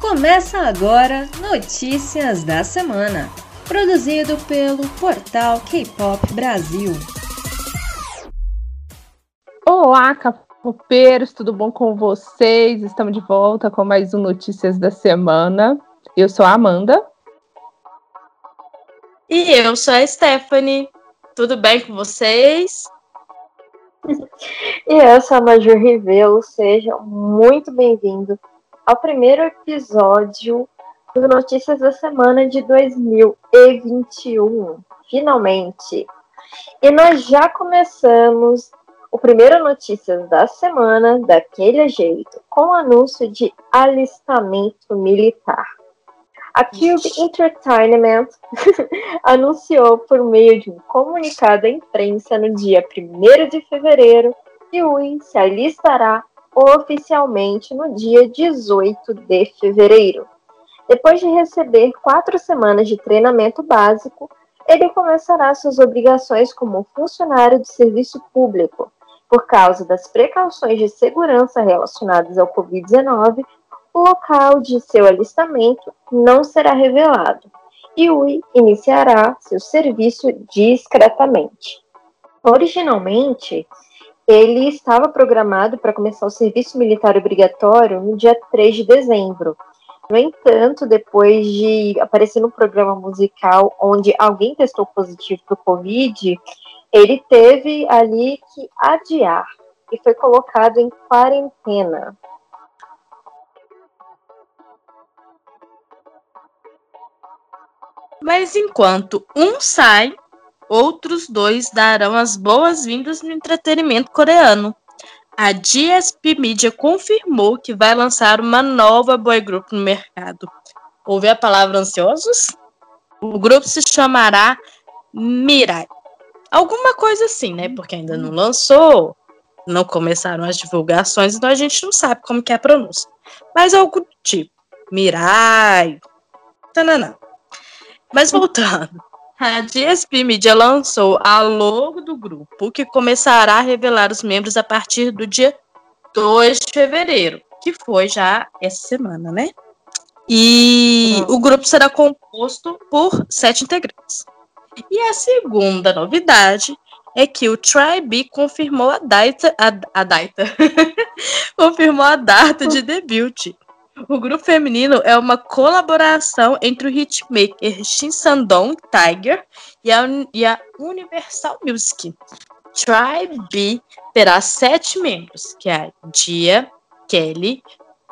Começa agora Notícias da Semana, produzido pelo portal K-Pop Brasil. Olá, capopeiros, tudo bom com vocês? Estamos de volta com mais um Notícias da Semana. Eu sou a Amanda. E eu sou a Stephanie. Tudo bem com vocês? E eu sou a Major Rivelo. Sejam muito bem-vindos ao primeiro episódio do Notícias da Semana de 2021. Finalmente! E nós já começamos o primeiro Notícias da Semana daquele jeito, com o anúncio de alistamento militar. A Cube Entertainment anunciou por meio de um comunicado à imprensa no dia 1 de fevereiro que Yui se alistará oficialmente no dia 18 de fevereiro. Depois de receber quatro semanas de treinamento básico, ele começará suas obrigações como funcionário de serviço público. Por causa das precauções de segurança relacionadas ao Covid-19, o local de seu alistamento não será revelado. Yui iniciará seu serviço discretamente. Originalmente, ele estava programado para começar o serviço militar obrigatório no dia 3 de dezembro. No entanto, depois de aparecer no programa musical onde alguém testou positivo para o Covid, ele teve ali que adiar e foi colocado em quarentena. Mas enquanto um sai, outros dois darão as boas-vindas no entretenimento coreano. A GSP Media confirmou que vai lançar uma nova boy group no mercado. Ouve a palavra ansiosos? O grupo se chamará Mirai. Alguma coisa assim, né? Porque ainda não lançou, não começaram as divulgações, então a gente não sabe como que é a pronúncia. Mas algo tipo Mirai. Tananã. Mas voltando, a GSP Media lançou a logo do grupo, que começará a revelar os membros a partir do dia 2 de fevereiro, que foi já essa semana, né? E o grupo será composto por sete integrantes. E a segunda novidade é que o Tribe confirmou a data, a, a data, confirmou a data de debut o grupo feminino é uma colaboração entre o hitmaker Shin Sandong Tiger e a, e a Universal Music. Tribe B terá sete membros, que é Dia, Kelly,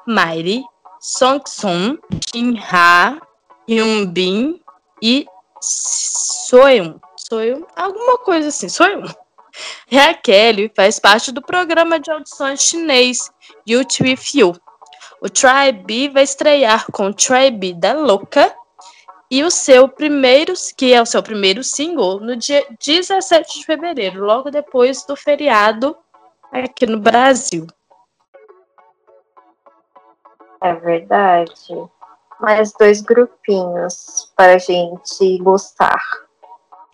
Mairi, Ha, Hyun Bin e Soeun. Soeun, alguma coisa assim, a Kelly faz parte do programa de audições chinês Youth With You, o Try B vai estrear com Try B da Louca e o seu primeiro, que é o seu primeiro single, no dia 17 de fevereiro, logo depois do feriado aqui no Brasil. É verdade. Mais dois grupinhos para a gente gostar.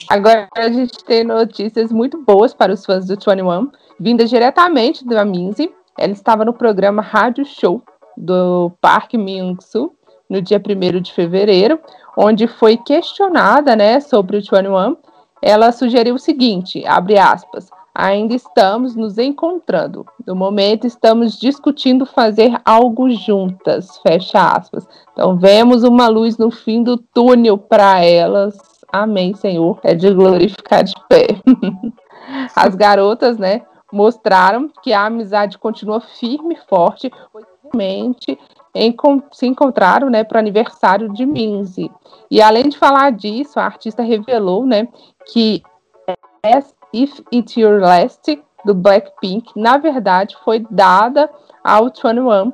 Agora a gente tem notícias muito boas para os fãs do 21, vindas diretamente da Minzy. Ela estava no programa Rádio Show do Park Myung-soo no dia 1 de fevereiro, onde foi questionada né, sobre o 21. Ela sugeriu o seguinte, abre aspas, ainda estamos nos encontrando. No momento estamos discutindo fazer algo juntas, fecha aspas. Então vemos uma luz no fim do túnel para elas. Amém, Senhor. É de glorificar de pé. As garotas, né, mostraram que a amizade continua firme e forte, recentemente se encontraram né, para o aniversário de Minzy. E além de falar disso, a artista revelou né, que If It's Your Last, do Blackpink, na verdade foi dada ao 21.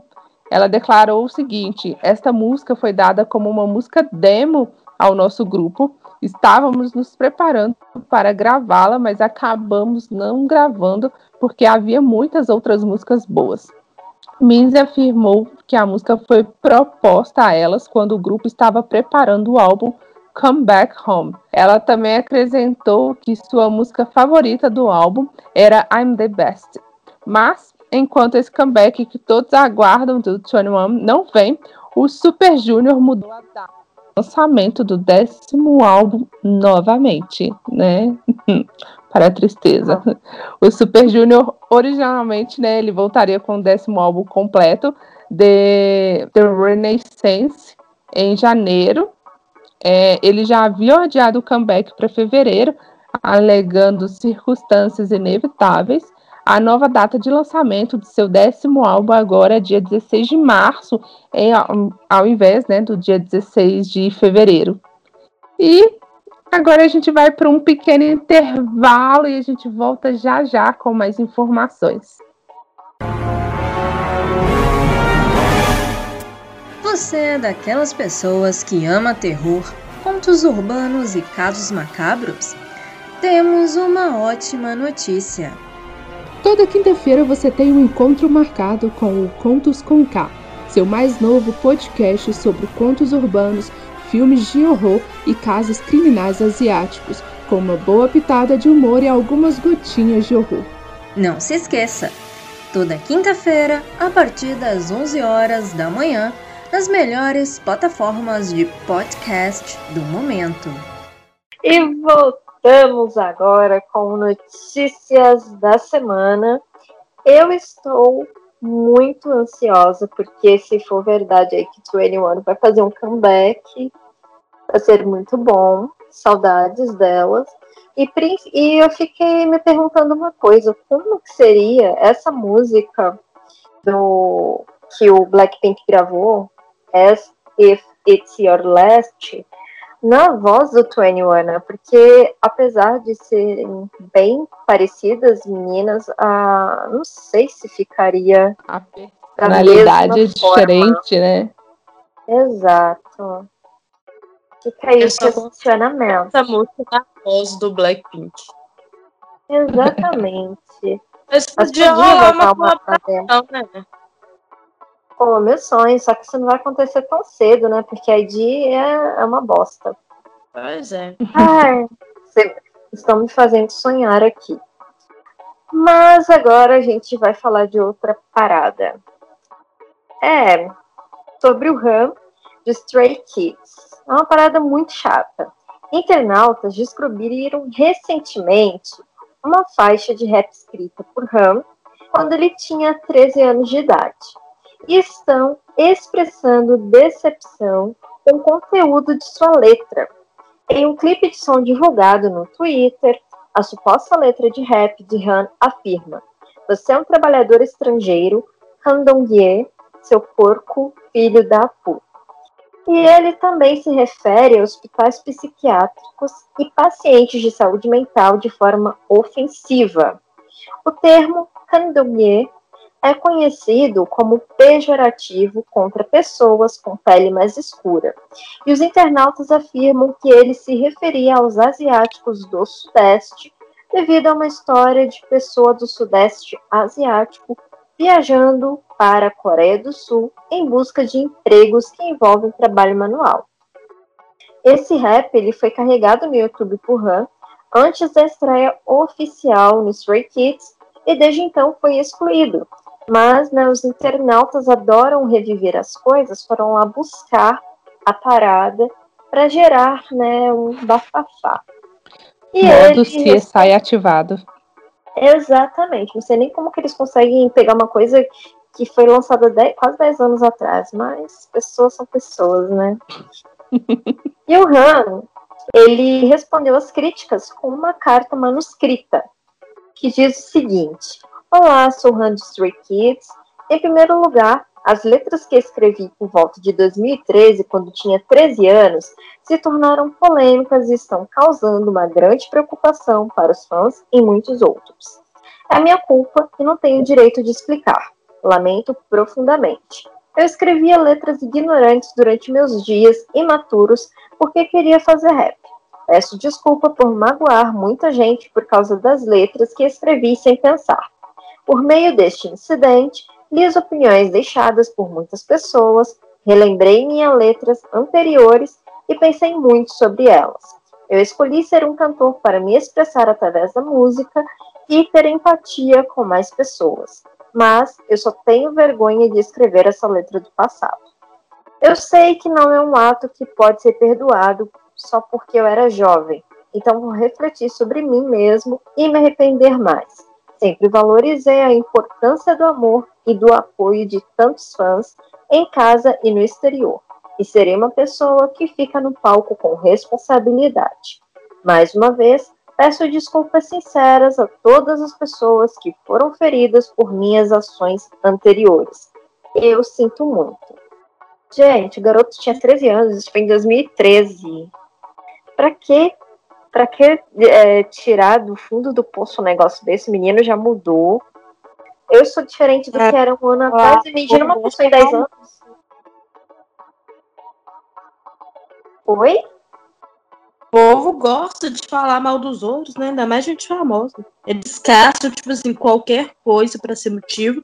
Ela declarou o seguinte: esta música foi dada como uma música demo ao nosso grupo. Estávamos nos preparando para gravá-la, mas acabamos não gravando porque havia muitas outras músicas boas. Minzy afirmou que a música foi proposta a elas quando o grupo estava preparando o álbum Come Back Home. Ela também acrescentou que sua música favorita do álbum era I'm the Best. Mas, enquanto esse comeback que todos aguardam do 21 não vem, o Super Junior mudou a data lançamento do décimo álbum novamente, né? Para a tristeza. O Super Junior, originalmente, né, ele voltaria com o décimo álbum completo, The, The Renaissance, em janeiro. É, ele já havia adiado o comeback para fevereiro, alegando circunstâncias inevitáveis. A nova data de lançamento de seu décimo álbum agora é dia 16 de março, em, ao invés né, do dia 16 de fevereiro. E agora a gente vai para um pequeno intervalo e a gente volta já já com mais informações. Você é daquelas pessoas que ama terror, contos urbanos e casos macabros? Temos uma ótima notícia. Toda quinta-feira você tem um encontro marcado com o Contos com K, seu mais novo podcast sobre contos urbanos, filmes de horror e casos criminais asiáticos, com uma boa pitada de humor e algumas gotinhas de horror. Não se esqueça, toda quinta-feira, a partir das 11 horas da manhã, nas melhores plataformas de podcast do momento. E voltamos agora com notícias da semana. Eu estou muito ansiosa, porque se for verdade aí que 21 vai fazer um comeback, vai ser muito bom. Saudades delas. E, e eu fiquei me perguntando uma coisa: como que seria essa música do que o Blackpink gravou, As If It's Your Last? na voz do 21, né? Porque apesar de serem bem parecidas meninas, ah, não sei se ficaria a personalidade é diferente, né? Exato. Fica aí o questionamento. Essa música na voz do Blackpink. Exatamente. Mas podia rolar uma colaboração, né? Pô, meu sonho, só que isso não vai acontecer tão cedo, né? Porque a ID é, é uma bosta. Pois é. Ai, estão me fazendo sonhar aqui. Mas agora a gente vai falar de outra parada. É, sobre o RAM de Stray Kids. É uma parada muito chata. Internautas descobriram recentemente uma faixa de rap escrita por Ram quando ele tinha 13 anos de idade e estão expressando decepção com o conteúdo de sua letra. Em um clipe de som divulgado no Twitter, a suposta letra de rap de Han afirma: Você é um trabalhador estrangeiro, Han Dong-ye, seu porco, filho da puta. E ele também se refere a hospitais psiquiátricos e pacientes de saúde mental de forma ofensiva. O termo Dong-ye é conhecido como pejorativo contra pessoas com pele mais escura, e os internautas afirmam que ele se referia aos asiáticos do Sudeste devido a uma história de pessoa do Sudeste asiático viajando para a Coreia do Sul em busca de empregos que envolvem trabalho manual. Esse rap ele foi carregado no YouTube por Han antes da estreia oficial no Stray Kids e desde então foi excluído, mas né, os internautas adoram reviver as coisas, foram lá buscar a parada para gerar né, um bafafá. E Modo ele... CSI ativado. Exatamente. Não sei nem como que eles conseguem pegar uma coisa que foi lançada dez, quase 10 anos atrás, mas pessoas são pessoas, né? e o Han, ele respondeu às críticas com uma carta manuscrita, que diz o seguinte: Olá, sou Han de Stray Kids. Em primeiro lugar, as letras que escrevi por volta de 2013, quando tinha 13 anos, se tornaram polêmicas e estão causando uma grande preocupação para os fãs e muitos outros. É minha culpa e não tenho direito de explicar. Lamento profundamente. Eu escrevia letras ignorantes durante meus dias imaturos porque queria fazer rap. Peço desculpa por magoar muita gente por causa das letras que escrevi sem pensar. Por meio deste incidente, li as opiniões deixadas por muitas pessoas, relembrei minhas letras anteriores e pensei muito sobre elas. Eu escolhi ser um cantor para me expressar através da música e ter empatia com mais pessoas. Mas eu só tenho vergonha de escrever essa letra do passado. Eu sei que não é um ato que pode ser perdoado só porque eu era jovem, então vou refletir sobre mim mesmo e me arrepender mais. Sempre valorizei a importância do amor e do apoio de tantos fãs em casa e no exterior, e serei uma pessoa que fica no palco com responsabilidade. Mais uma vez, peço desculpas sinceras a todas as pessoas que foram feridas por minhas ações anteriores. Eu sinto muito. Gente, o garoto tinha 13 anos, isso foi em 2013. Pra que, pra que é, tirar do fundo do poço um negócio desse? O menino já mudou. Eu sou diferente do que era um ano atrás e me uma pessoa em 10 anos. Oi? O povo gosta de falar mal dos outros, né? Ainda mais gente famosa. Eles caçam, tipo assim, qualquer coisa para ser motivo.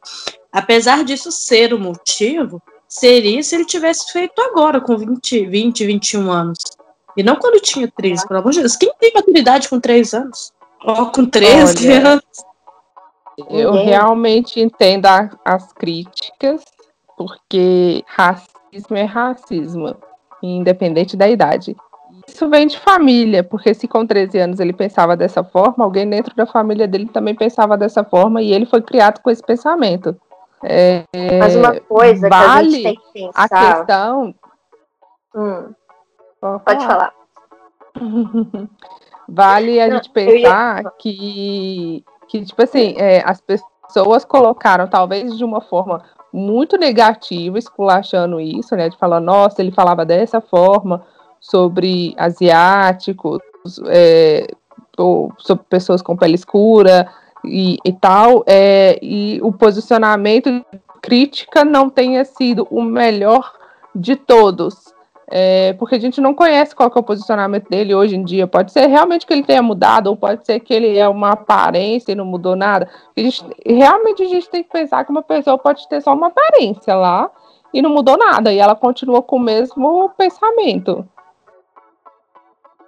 Apesar disso ser o motivo, seria se ele tivesse feito agora, com 20, 20 21 anos. E não quando tinha 13, pelo amor de Deus. Quem tem maturidade com 3 anos? Ou com 13 Olha, anos? Eu realmente entendo a, as críticas, porque racismo é racismo, independente da idade. Isso vem de família, porque se com 13 anos ele pensava dessa forma, alguém dentro da família dele também pensava dessa forma e ele foi criado com esse pensamento. É, Mas uma coisa vale que a gente tem que pensar. A questão. Hum. Pode falar. vale a Não, gente pensar ia... que, que, tipo assim, é, as pessoas colocaram, talvez de uma forma muito negativa, esculachando isso, né? De falar, nossa, ele falava dessa forma sobre asiáticos, é, ou sobre pessoas com pele escura e, e tal, é, e o posicionamento crítica não tenha sido o melhor de todos. É, porque a gente não conhece qual é o posicionamento dele hoje em dia. Pode ser realmente que ele tenha mudado, ou pode ser que ele é uma aparência e não mudou nada. A gente, realmente a gente tem que pensar que uma pessoa pode ter só uma aparência lá e não mudou nada, e ela continua com o mesmo pensamento.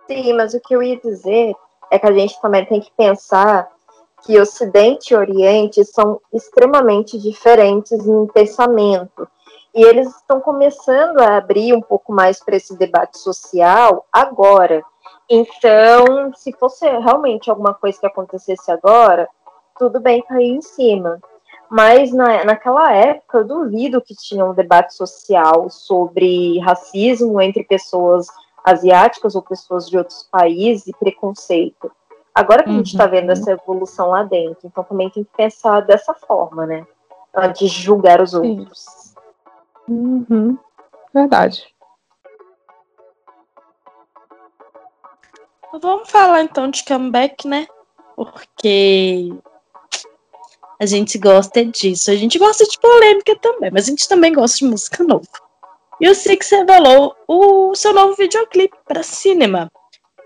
Sim, mas o que eu ia dizer é que a gente também tem que pensar que Ocidente e Oriente são extremamente diferentes em pensamento. E eles estão começando a abrir um pouco mais para esse debate social agora. Então, se fosse realmente alguma coisa que acontecesse agora, tudo bem cair em cima. Mas na, naquela época, eu duvido que tinha um debate social sobre racismo entre pessoas asiáticas ou pessoas de outros países e preconceito. Agora que a gente está uhum. vendo essa evolução lá dentro, então também tem que pensar dessa forma, né? Antes de julgar os Sim. Uhum. Verdade. Vamos falar então de comeback, né? Porque a gente gosta disso. A gente gosta de polêmica também, mas a gente também gosta de música nova. E o Six revelou o seu novo videoclipe para cinema.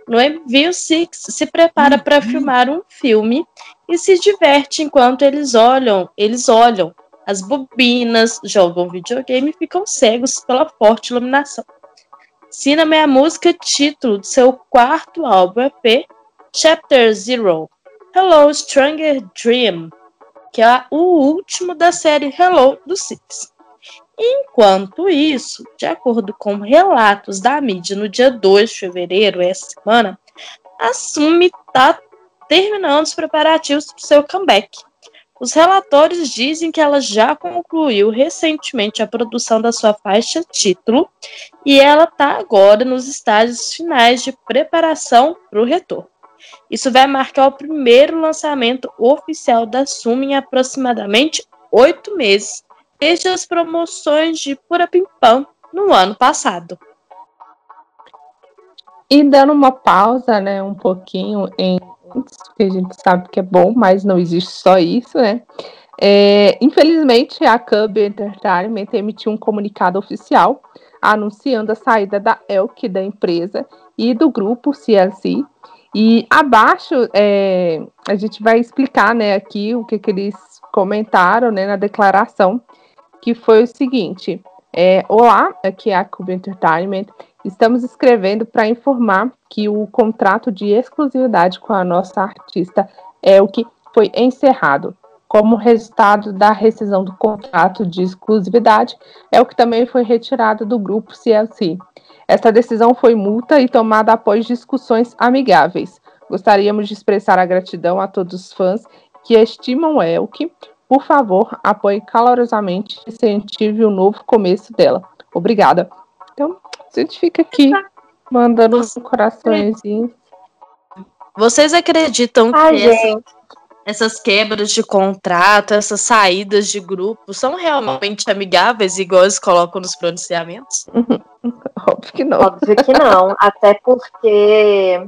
No MV, o Six se prepara para uhum. filmar um filme e se diverte enquanto eles olham, eles olham as bobinas, jogam videogame e ficam cegos pela forte iluminação. Cinema é a música título do seu quarto álbum EP, Chapter Zero, Hello Stranger Dream, que é o último da série Hello do Six. Enquanto isso, de acordo com relatos da mídia no dia 2 de fevereiro, essa semana, a Sumi está terminando os preparativos para o seu comeback. Os relatórios dizem que ela já concluiu recentemente a produção da sua faixa título e ela está agora nos estágios finais de preparação para o retorno. Isso vai marcar o primeiro lançamento oficial da Sumi em aproximadamente oito meses, desde as promoções de Pura Pimpão no ano passado. E dando uma pausa, né, um pouquinho em que a gente sabe que é bom, mas não existe só isso, né? É, infelizmente, a Cub Entertainment emitiu um comunicado oficial anunciando a saída da Elk da empresa e do grupo CLC. E abaixo é, a gente vai explicar né, aqui o que, que eles comentaram né, na declaração que foi o seguinte: é, Olá, aqui é a Cube Entertainment. Estamos escrevendo para informar que o contrato de exclusividade com a nossa artista é o que foi encerrado. como resultado da rescisão do contrato de exclusividade, é o que também foi retirado do grupo CLC. Esta decisão foi multa e tomada após discussões amigáveis. Gostaríamos de expressar a gratidão a todos os fãs que estimam Elke. Por favor, apoie calorosamente e incentive o novo começo dela. Obrigada. Então, a gente fica aqui mandando os coraçõezinhos. Vocês acreditam Ai, que essa- essas quebras de contrato, essas saídas de grupo, são realmente amigáveis, igual eles colocam nos pronunciamentos? Óbvio que não. Óbvio que não. Até porque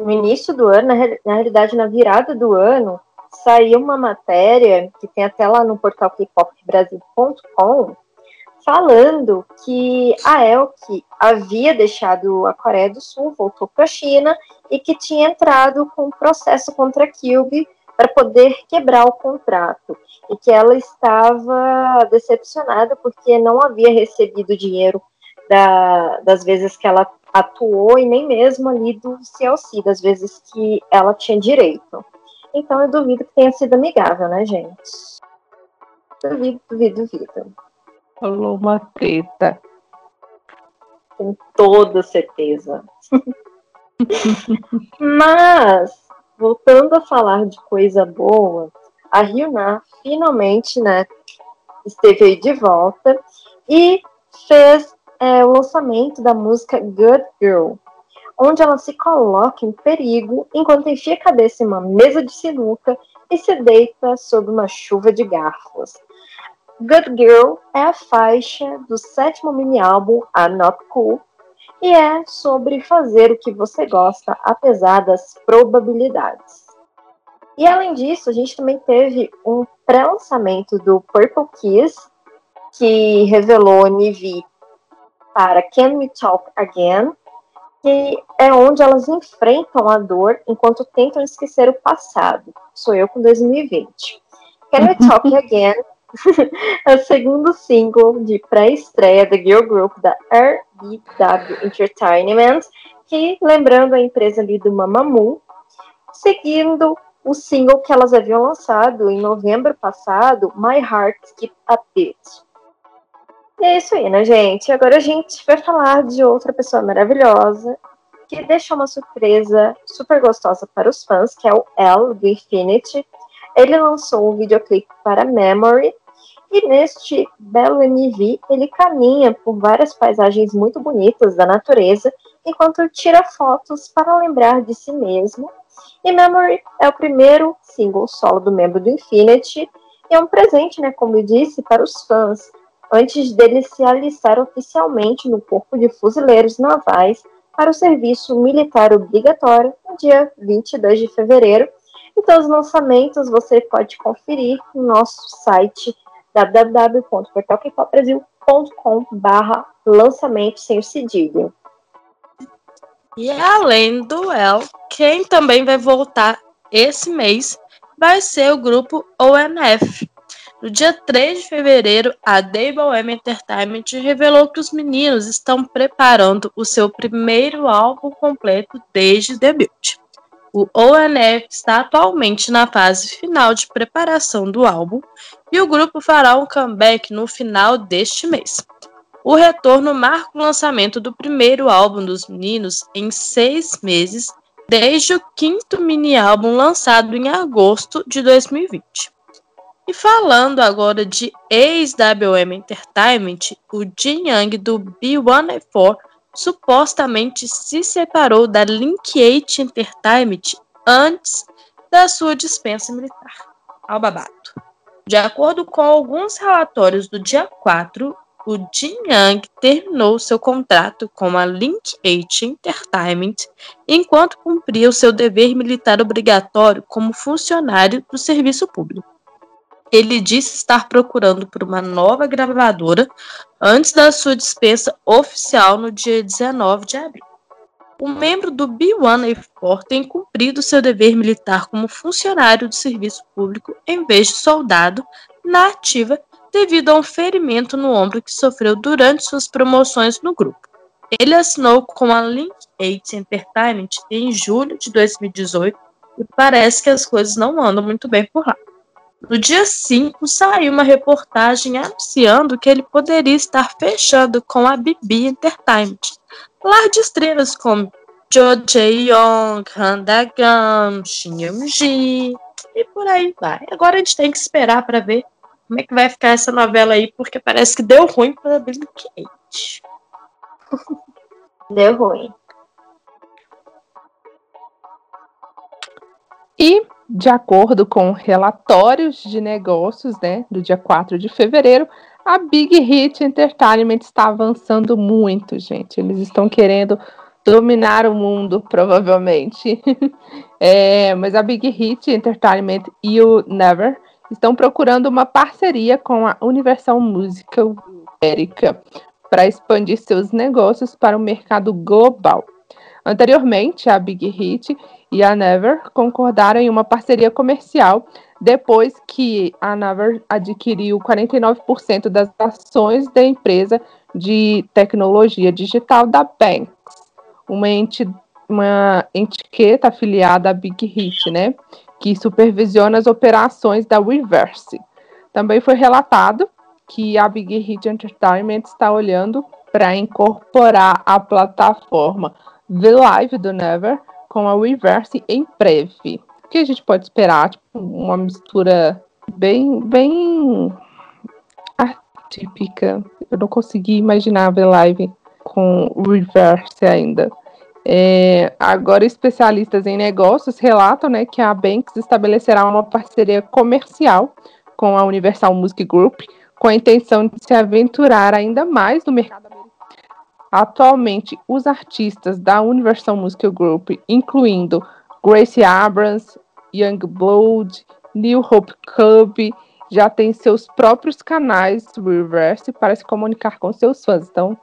no início do ano, na realidade, na virada do ano, saiu uma matéria que tem até lá no portal kpopbrasil.com falando que a Elke havia deixado a Coreia do Sul, voltou para a China e que tinha entrado com um processo contra a Kilby para poder quebrar o contrato e que ela estava decepcionada porque não havia recebido dinheiro da- das vezes que ela atuou e nem mesmo ali do CLC, das vezes que ela tinha direito. Então eu duvido que tenha sido amigável, né, gente? Duvido, duvido, duvido. Rolou uma treta. Com toda certeza. Mas, voltando a falar de coisa boa, a Ryuna finalmente, né, esteve aí de volta e fez é, o lançamento da música Good Girl, onde ela se coloca em perigo enquanto enfia a cabeça em uma mesa de sinuca e se deita sob uma chuva de garfos. Good Girl é a faixa do sétimo mini álbum I'm Not Cool e é sobre fazer o que você gosta, apesar das probabilidades. E além disso, a gente também teve um pré-lançamento do Purple Kiss, que revelou Nivi para Can We Talk Again, que é onde elas enfrentam a dor enquanto tentam esquecer o passado. Sou eu com 2020. Can We Talk Again é o segundo single de pré-estreia da girl group da RBW Entertainment, que, lembrando a empresa ali do Mamamoo, seguindo o single que elas haviam lançado em novembro passado, My Heart Skip a Beat. E é isso aí, né, gente? Agora a gente vai falar de outra pessoa maravilhosa que deixou uma surpresa super gostosa para os fãs, que é o L do Infinity. Ele lançou um videoclipe para Memory e neste belo MV ele caminha por várias paisagens muito bonitas da natureza enquanto tira fotos para lembrar de si mesmo. E Memory é o primeiro single solo do membro do Infinity e é um presente, né, como eu disse, para os fãs antes dele se alistar oficialmente no Corpo de Fuzileiros Navais para o serviço militar obrigatório no dia 22 de fevereiro. Então, os lançamentos você pode conferir no nosso site www.portalkpopbrasil.com.br lançamento sem o cedilho. E além do El, quem também vai voltar esse mês vai ser o grupo ONF. No dia 3 de fevereiro, a M Entertainment revelou que os meninos estão preparando o seu primeiro álbum completo desde o debut. O ONF está atualmente na fase final de preparação do álbum e o grupo fará um comeback no final deste mês. O retorno marca o lançamento do primeiro álbum dos meninos em seis meses, desde o quinto mini-álbum lançado em agosto de 2020. E falando agora de ex-WM Entertainment, o Jin Young do B1A4 supostamente se separou da Link8 Entertainment antes da sua dispensa militar. Ao babado. De acordo com alguns relatórios do dia 4, o Jin Young terminou seu contrato com a Link8 Entertainment enquanto cumpria o seu dever militar obrigatório como funcionário do serviço público. Ele disse estar procurando por uma nova gravadora antes da sua dispensa oficial no dia 19 de abril. O membro do B1A4 tem cumprido seu dever militar como funcionário do serviço público em vez de soldado na ativa devido a um ferimento no ombro que sofreu durante suas promoções no grupo. Ele assinou com a Link8 Entertainment em julho de 2018 e parece que as coisas não andam muito bem por lá. No dia 5, saiu uma reportagem anunciando que ele poderia estar fechando com a Bibi Entertainment. Lar de estrelas como Jo Jae-young, Han Da-gam, Shin Yeon-ji e por aí vai. Agora a gente tem que esperar para ver como é que vai ficar essa novela aí, porque parece que deu ruim para Billy Kate. Deu ruim. E, de acordo com relatórios de negócios né, do dia 4 de fevereiro, a Big Hit Entertainment está avançando muito, gente. Eles estão querendo dominar o mundo, provavelmente. é, mas a Big Hit Entertainment e o Never estão procurando uma parceria com a Universal Musical Erika para expandir seus negócios para o mercado global. Anteriormente, a Big Hit e a Never concordaram em uma parceria comercial depois que a Never adquiriu 49% das ações da empresa de tecnologia digital da Banks, uma, enti uma etiqueta afiliada à Big Hit, né? que supervisiona as operações da Reverse. Também foi relatado que a Big Hit Entertainment está olhando para incorporar a plataforma The Live do Never com a Reverse em breve. O que a gente pode esperar? Tipo, uma mistura bem, bem atípica. Eu não consegui imaginar The Live com Reverse ainda. É, agora, especialistas em negócios relatam né, que a Banks estabelecerá uma parceria comercial com a Universal Music Group, com a intenção de se aventurar ainda mais no mercado americano. Atualmente, os artistas da Universal Music Group, incluindo Gracie Abrams, Youngblood, New Hope Club, já têm seus próprios canais Reverse para se comunicar com seus fãs. Então,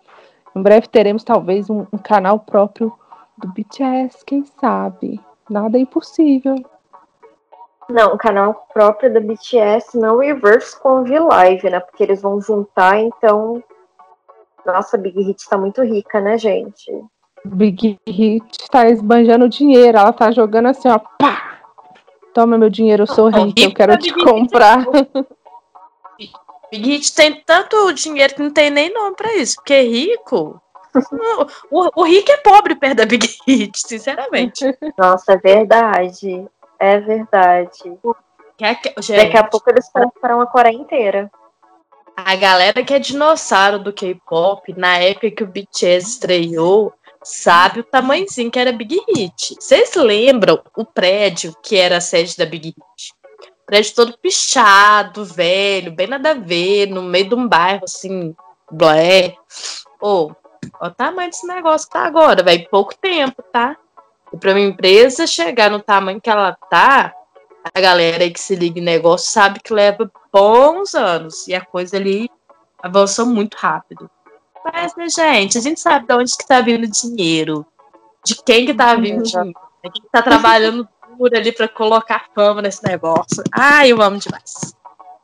em breve teremos talvez um, um canal próprio do BTS, quem sabe? Nada é impossível. Não, o canal próprio da BTS não reverse com V-Live, né? Porque eles vão juntar, então. Nossa, Big Hit tá muito rica, né, gente? Big Hit tá esbanjando dinheiro, ela tá jogando assim, ó, pá! Toma meu dinheiro, eu sou rica, eu quero te comprar. Big Hit tem tanto dinheiro que não tem nem nome pra isso, porque rico o, o Rick é pobre perto da Big Hit, sinceramente. Nossa, é verdade. É verdade. Daqui a pouco eles compram a Coreia inteira. A galera que é dinossauro do K-pop, na época que o BTS estreou, sabe o tamanhozinho que era Big Hit. Vocês lembram o prédio que era a sede da Big Hit? prédio todo pichado, velho, bem nada a ver, no meio de um bairro assim, blé. Ô, oh, Olha o tamanho desse negócio que tá agora, velho. Pouco tempo, tá? E para uma empresa chegar no tamanho que ela tá, a galera aí que se liga em negócio sabe que leva bons anos. E a coisa ali avançou muito rápido. Mas, né, gente, a gente sabe de onde que tá vindo dinheiro. De quem que tá vindo dinheiro. De quem tá trabalhando duro ali para colocar fama nesse negócio. Ai, eu amo demais.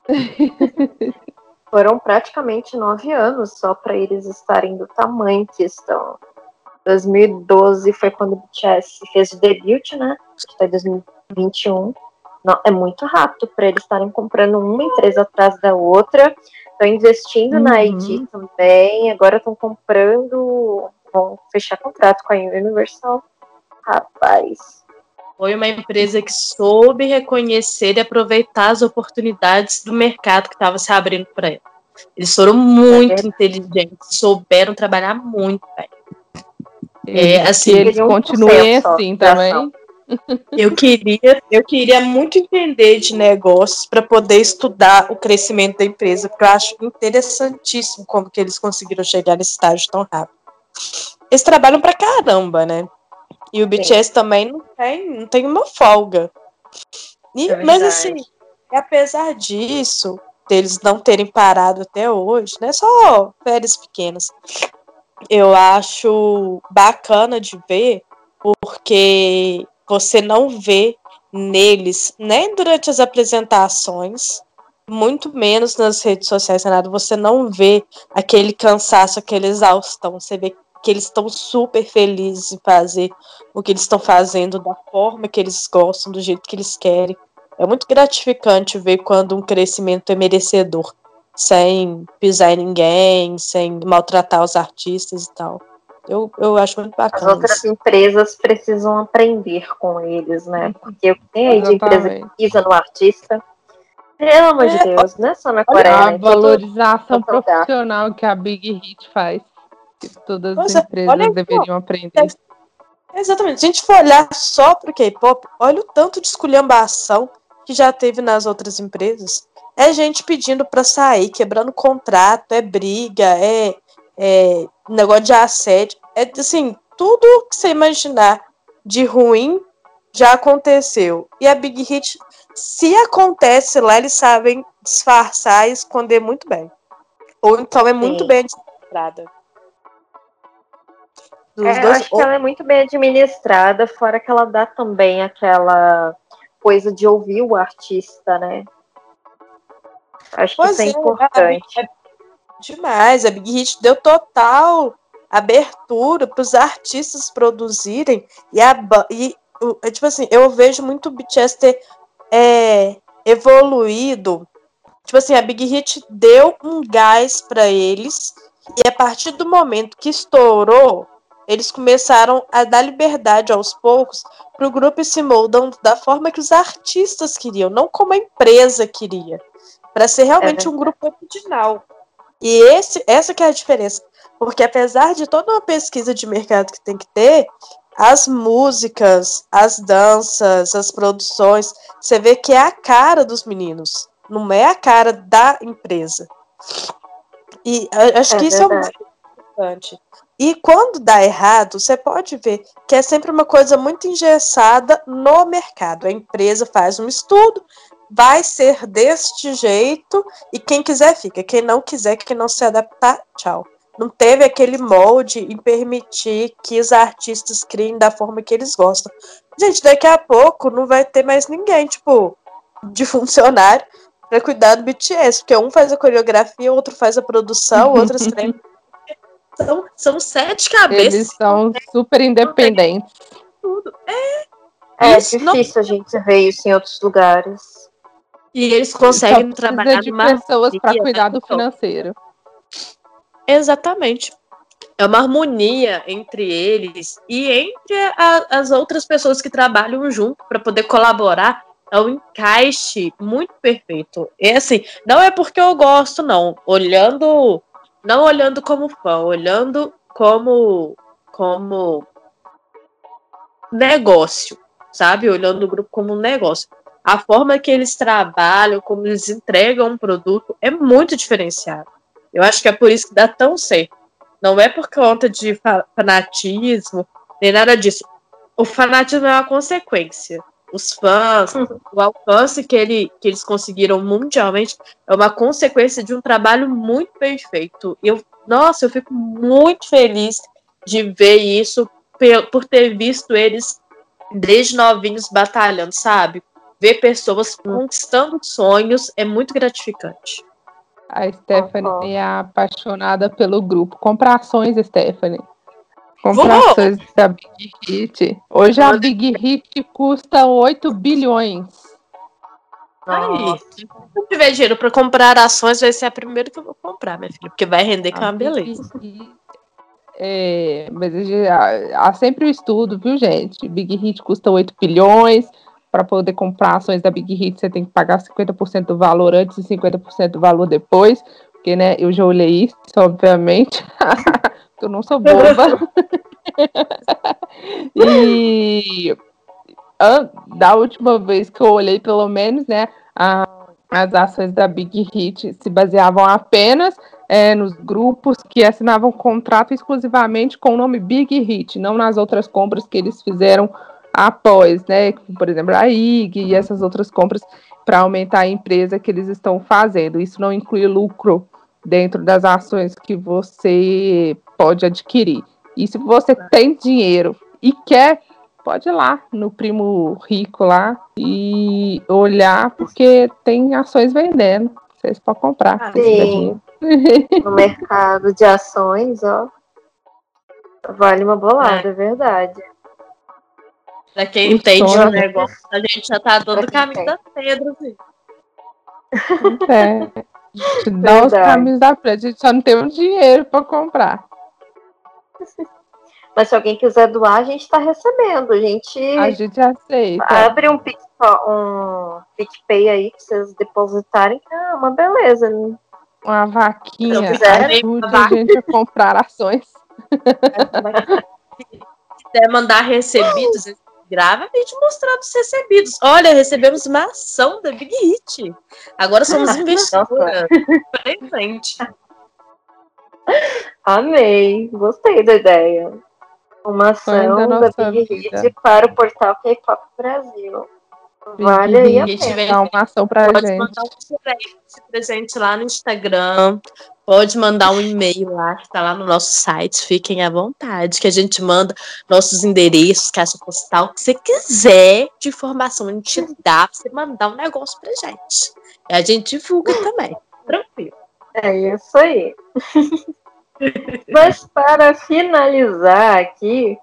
Foram praticamente nove anos só para eles estarem do tamanho que estão. 2012 foi quando o BTS fez o debut, né? Acho que foi 2021. Não, é muito rápido para eles estarem comprando uma empresa atrás da outra. Estão investindo uhum. na ID também. Agora estão comprando. Vão fechar contrato com a Universal. Rapaz. Foi uma empresa que soube reconhecer e aproveitar as oportunidades do mercado que estava se abrindo para ela. Eles foram muito é inteligentes, souberam trabalhar muito, velho. É, assim, eles continuem assim também. Eu queria, eu queria muito entender de negócios para poder estudar o crescimento da empresa, porque eu acho interessantíssimo como que eles conseguiram chegar nesse estágio tão rápido. Eles trabalham para caramba, né? E o BTS Sim. também não tem, não tem uma folga. E, é mas assim, apesar disso, deles não terem parado até hoje, né? Só férias pequenas. Eu acho bacana de ver, porque você não vê neles, nem durante as apresentações, muito menos nas redes sociais, nada, você não vê aquele cansaço, aquele exaustão. Você vê que eles estão super felizes em fazer o que eles estão fazendo, da forma que eles gostam, do jeito que eles querem. É muito gratificante ver quando um crescimento é merecedor, sem pisar em ninguém, sem maltratar os artistas e tal. Eu, eu acho muito bacana. As outras empresas precisam aprender com eles, né? Porque o que tem aí de empresa que pisa no artista, pelo amor é, de Deus, não é só na Coreia. A né? valorização profissional que a Big Hit faz, que todas as Nossa, empresas deveriam aprender. Exatamente. Se a gente for olhar só para o K-pop, olha o tanto de esculhambação que já teve nas outras empresas. É gente pedindo para sair, quebrando contrato, é briga, é, é negócio de assédio. É assim, tudo que você imaginar de ruim já aconteceu. E a Big Hit, se acontece lá, eles sabem disfarçar e esconder muito bem. Ou então é muito Sim. bem administrada. É, eu acho que ela é muito bem administrada, fora que ela dá também aquela coisa de ouvir o artista, né? Acho pois que isso é, é importante. É demais. A Big Hit deu total abertura para os artistas produzirem e, a, e é, tipo assim, eu vejo muito o BTS ter é, evoluído. Tipo assim, a Big Hit deu um gás para eles e a partir do momento que estourou, eles começaram a dar liberdade aos poucos para o grupo se moldando da forma que os artistas queriam, não como a empresa queria, para ser realmente é um grupo original. E esse, essa que é a diferença. Porque apesar de toda uma pesquisa de mercado que tem que ter, as músicas, as danças, as produções, você vê que é a cara dos meninos, não é a cara da empresa. E acho é que isso verdade. é muito importante. E quando dá errado, você pode ver que é sempre uma coisa muito engessada no mercado. A empresa faz um estudo, vai ser deste jeito, e quem quiser fica. Quem não quiser, quem não se adaptar, tchau não teve aquele molde em permitir que os artistas criem da forma que eles gostam. Gente, daqui a pouco não vai ter mais ninguém, tipo, de funcionário para cuidar do BTS, porque um faz a coreografia, outro faz a produção, outro escreve. São, são sete cabeças. Eles são super independentes. Tudo. É, é difícil não... a gente ver isso em outros lugares. E eles conseguem trabalhar de pessoas para cuidar do financeiro. Exatamente. É uma harmonia entre eles e entre a, as outras pessoas que trabalham junto para poder colaborar. É um encaixe muito perfeito. E assim, não é porque eu gosto, não. Olhando, não olhando como fã, olhando como, como negócio, sabe? Olhando o grupo como um negócio. A forma que eles trabalham, como eles entregam um produto, é muito diferenciado. Eu acho que é por isso que dá tão certo. Não é por conta de fanatismo, nem nada disso. O fanatismo é uma consequência. Os fãs, o alcance que, ele, que eles conseguiram mundialmente é uma consequência de um trabalho muito bem feito. Eu, nossa, eu fico muito feliz de ver isso por ter visto eles desde novinhos batalhando, sabe? Ver pessoas conquistando sonhos é muito gratificante. A Stephanie é apaixonada pelo grupo. Compra ações, Stephanie. Compra ações da Big Hit. Hoje a Big Hit custa 8 bilhões. Aí, se eu tiver dinheiro para comprar ações, vai ser a primeira que eu vou comprar, minha filha, porque vai render que é uma beleza. É, mas há sempre o um estudo, viu, gente? Big Hit custa 8 bilhões para poder comprar ações da Big Hit, você tem que pagar 50% do valor antes e 50% do valor depois, porque, né, eu já olhei isso, obviamente, eu não sou boba. e da última vez que eu olhei, pelo menos, né, a, as ações da Big Hit se baseavam apenas é, nos grupos que assinavam contrato exclusivamente com o nome Big Hit, não nas outras compras que eles fizeram após, né? Por exemplo, a IG e essas outras compras para aumentar a empresa que eles estão fazendo. Isso não inclui lucro dentro das ações que você pode adquirir. E se você tem dinheiro e quer, pode ir lá no primo rico lá e olhar, porque tem ações vendendo. Vocês podem comprar. Ah, sim. no mercado de ações, ó. Vale uma bolada, é, é verdade. Pra quem entende o negócio, a gente já tá dando o caminho da pedra, filho. É. Dá os caminhos da pedra, a gente só não tem um dinheiro pra comprar. Mas se alguém quiser doar, a gente está recebendo. A gente, a gente aceita. Abre um, um PicPay aí que vocês depositarem, é uma beleza. Né? Uma vaquinha ajude a gente a comprar ações. Se quiser mandar recebidos, grava vídeo mostrando os recebidos. Olha, recebemos uma ação da Big Hit. Agora somos investidoras. Presente. Amei, gostei da ideia. Uma ação da, da Big vida. Hit para o portal K-Pop Brasil. Vale aí a pena. uma ação pra Pode gente. mandar um presente lá no Instagram. Pode mandar um e-mail lá, que tá lá no nosso site. Fiquem à vontade, que a gente manda nossos endereços, caixa postal, o que você quiser de informação. A gente dá pra você mandar um negócio pra gente. E a gente divulga também. Tranquilo. É isso aí. Mas para finalizar aqui,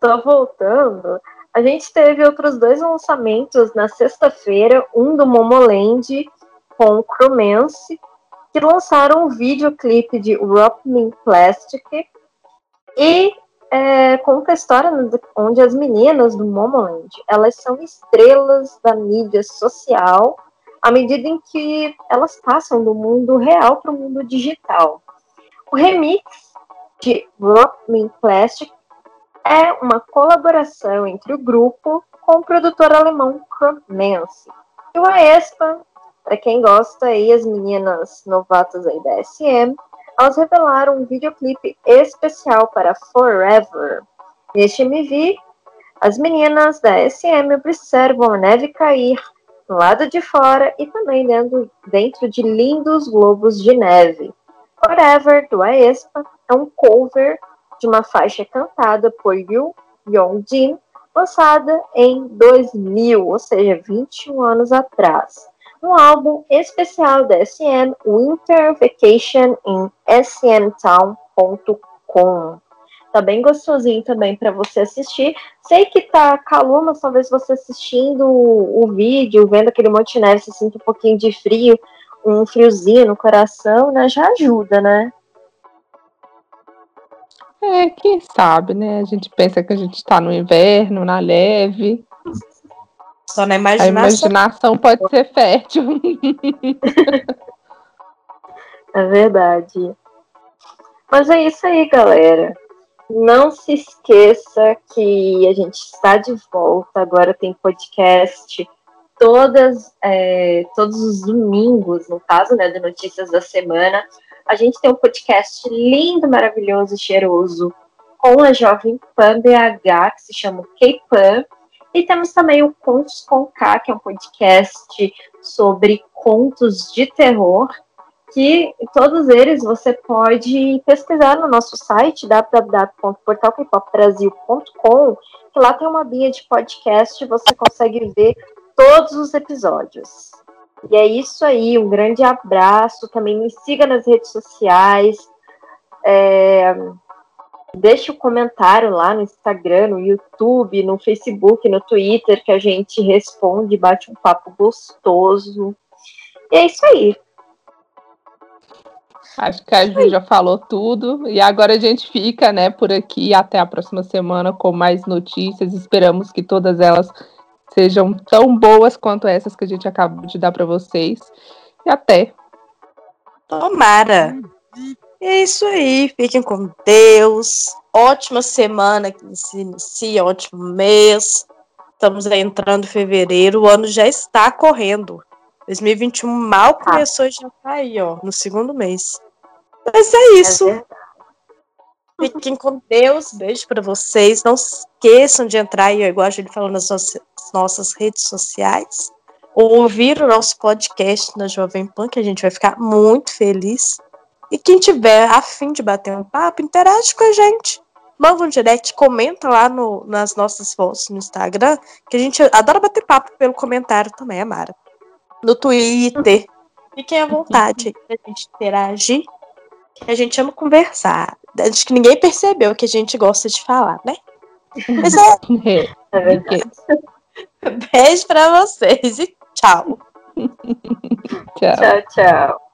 tô voltando a gente teve outros dois lançamentos na sexta-feira, um do Momoland com Cromance, que lançaram um videoclipe de Rockman Plastic e é, conta a história onde as meninas do Momoland elas são estrelas da mídia social à medida em que elas passam do mundo real para o mundo digital. O remix de Rockman Plastic é uma colaboração entre o grupo com o produtor alemão Krummense. E o Aespa, para quem gosta aí, as meninas novatas aí da SM, elas revelaram um videoclipe especial para Forever. Neste MV, as meninas da SM observam a neve cair do lado de fora e também dentro, dentro de lindos globos de neve. Forever, do Aespa, é um cover de uma faixa cantada por Yu Yong-jin, lançada em 2000, ou seja, 21 anos atrás. Um álbum especial da SM, Winter Vacation em smtown.com. Tá bem gostosinho também para você assistir. Sei que tá calor, mas talvez você assistindo o, vídeo, vendo aquele monte de neve, você sinta um pouquinho de frio, um friozinho no coração, né? Já ajuda, né? É, quem sabe, né? A gente pensa que a gente está no inverno, na neve. Só na imaginação. A imaginação pode ser fértil. é verdade. Mas é isso aí, galera. Não se esqueça que a gente está de volta. Agora tem podcast todas, é, todos os domingos, no caso, né, de notícias da semana. A gente tem um podcast lindo, maravilhoso, cheiroso, com a Jovem Pan BH, que se chama K-Pan. E temos também o Contos com K, que é um podcast sobre contos de terror, que todos eles você pode pesquisar no nosso site www.portalkpopbrasil.com, que lá tem uma linha de podcast e você consegue ver todos os episódios. E é isso aí, um grande abraço. Também me siga nas redes sociais. É, deixe o um comentário lá no Instagram, no YouTube, no Facebook, no Twitter, que a gente responde, bate um papo gostoso. E é isso aí. Acho que a Ju já falou tudo. E agora a gente fica, né, por aqui até a próxima semana com mais notícias. Esperamos que todas elas sejam tão boas quanto essas que a gente acabou de dar para vocês. E até. Tomara. É isso aí. Fiquem com Deus. Ótima semana que se inicia, ótimo mês. Estamos entrando em fevereiro, o ano já está correndo. 2021 mal começou e já está aí, ó, no segundo mês. Mas é isso. É Fiquem com Deus. Beijo para vocês. Não esqueçam de entrar aí, igual a gente falou nas nossas redes sociais. Ouvir o nosso podcast na Jovem Pan, que a gente vai ficar muito feliz. E quem tiver afim de bater um papo, interage com a gente. Manda um direct, comenta lá no, nas nossas fotos no Instagram, que a gente adora bater papo pelo comentário também, Amara. No Twitter. Fiquem à vontade pra gente interagir. A gente ama conversar. Acho que ninguém percebeu que a gente gosta de falar, né? Isso é... É verdade. Beijo pra vocês e tchau. Tchau. Tchau, tchau.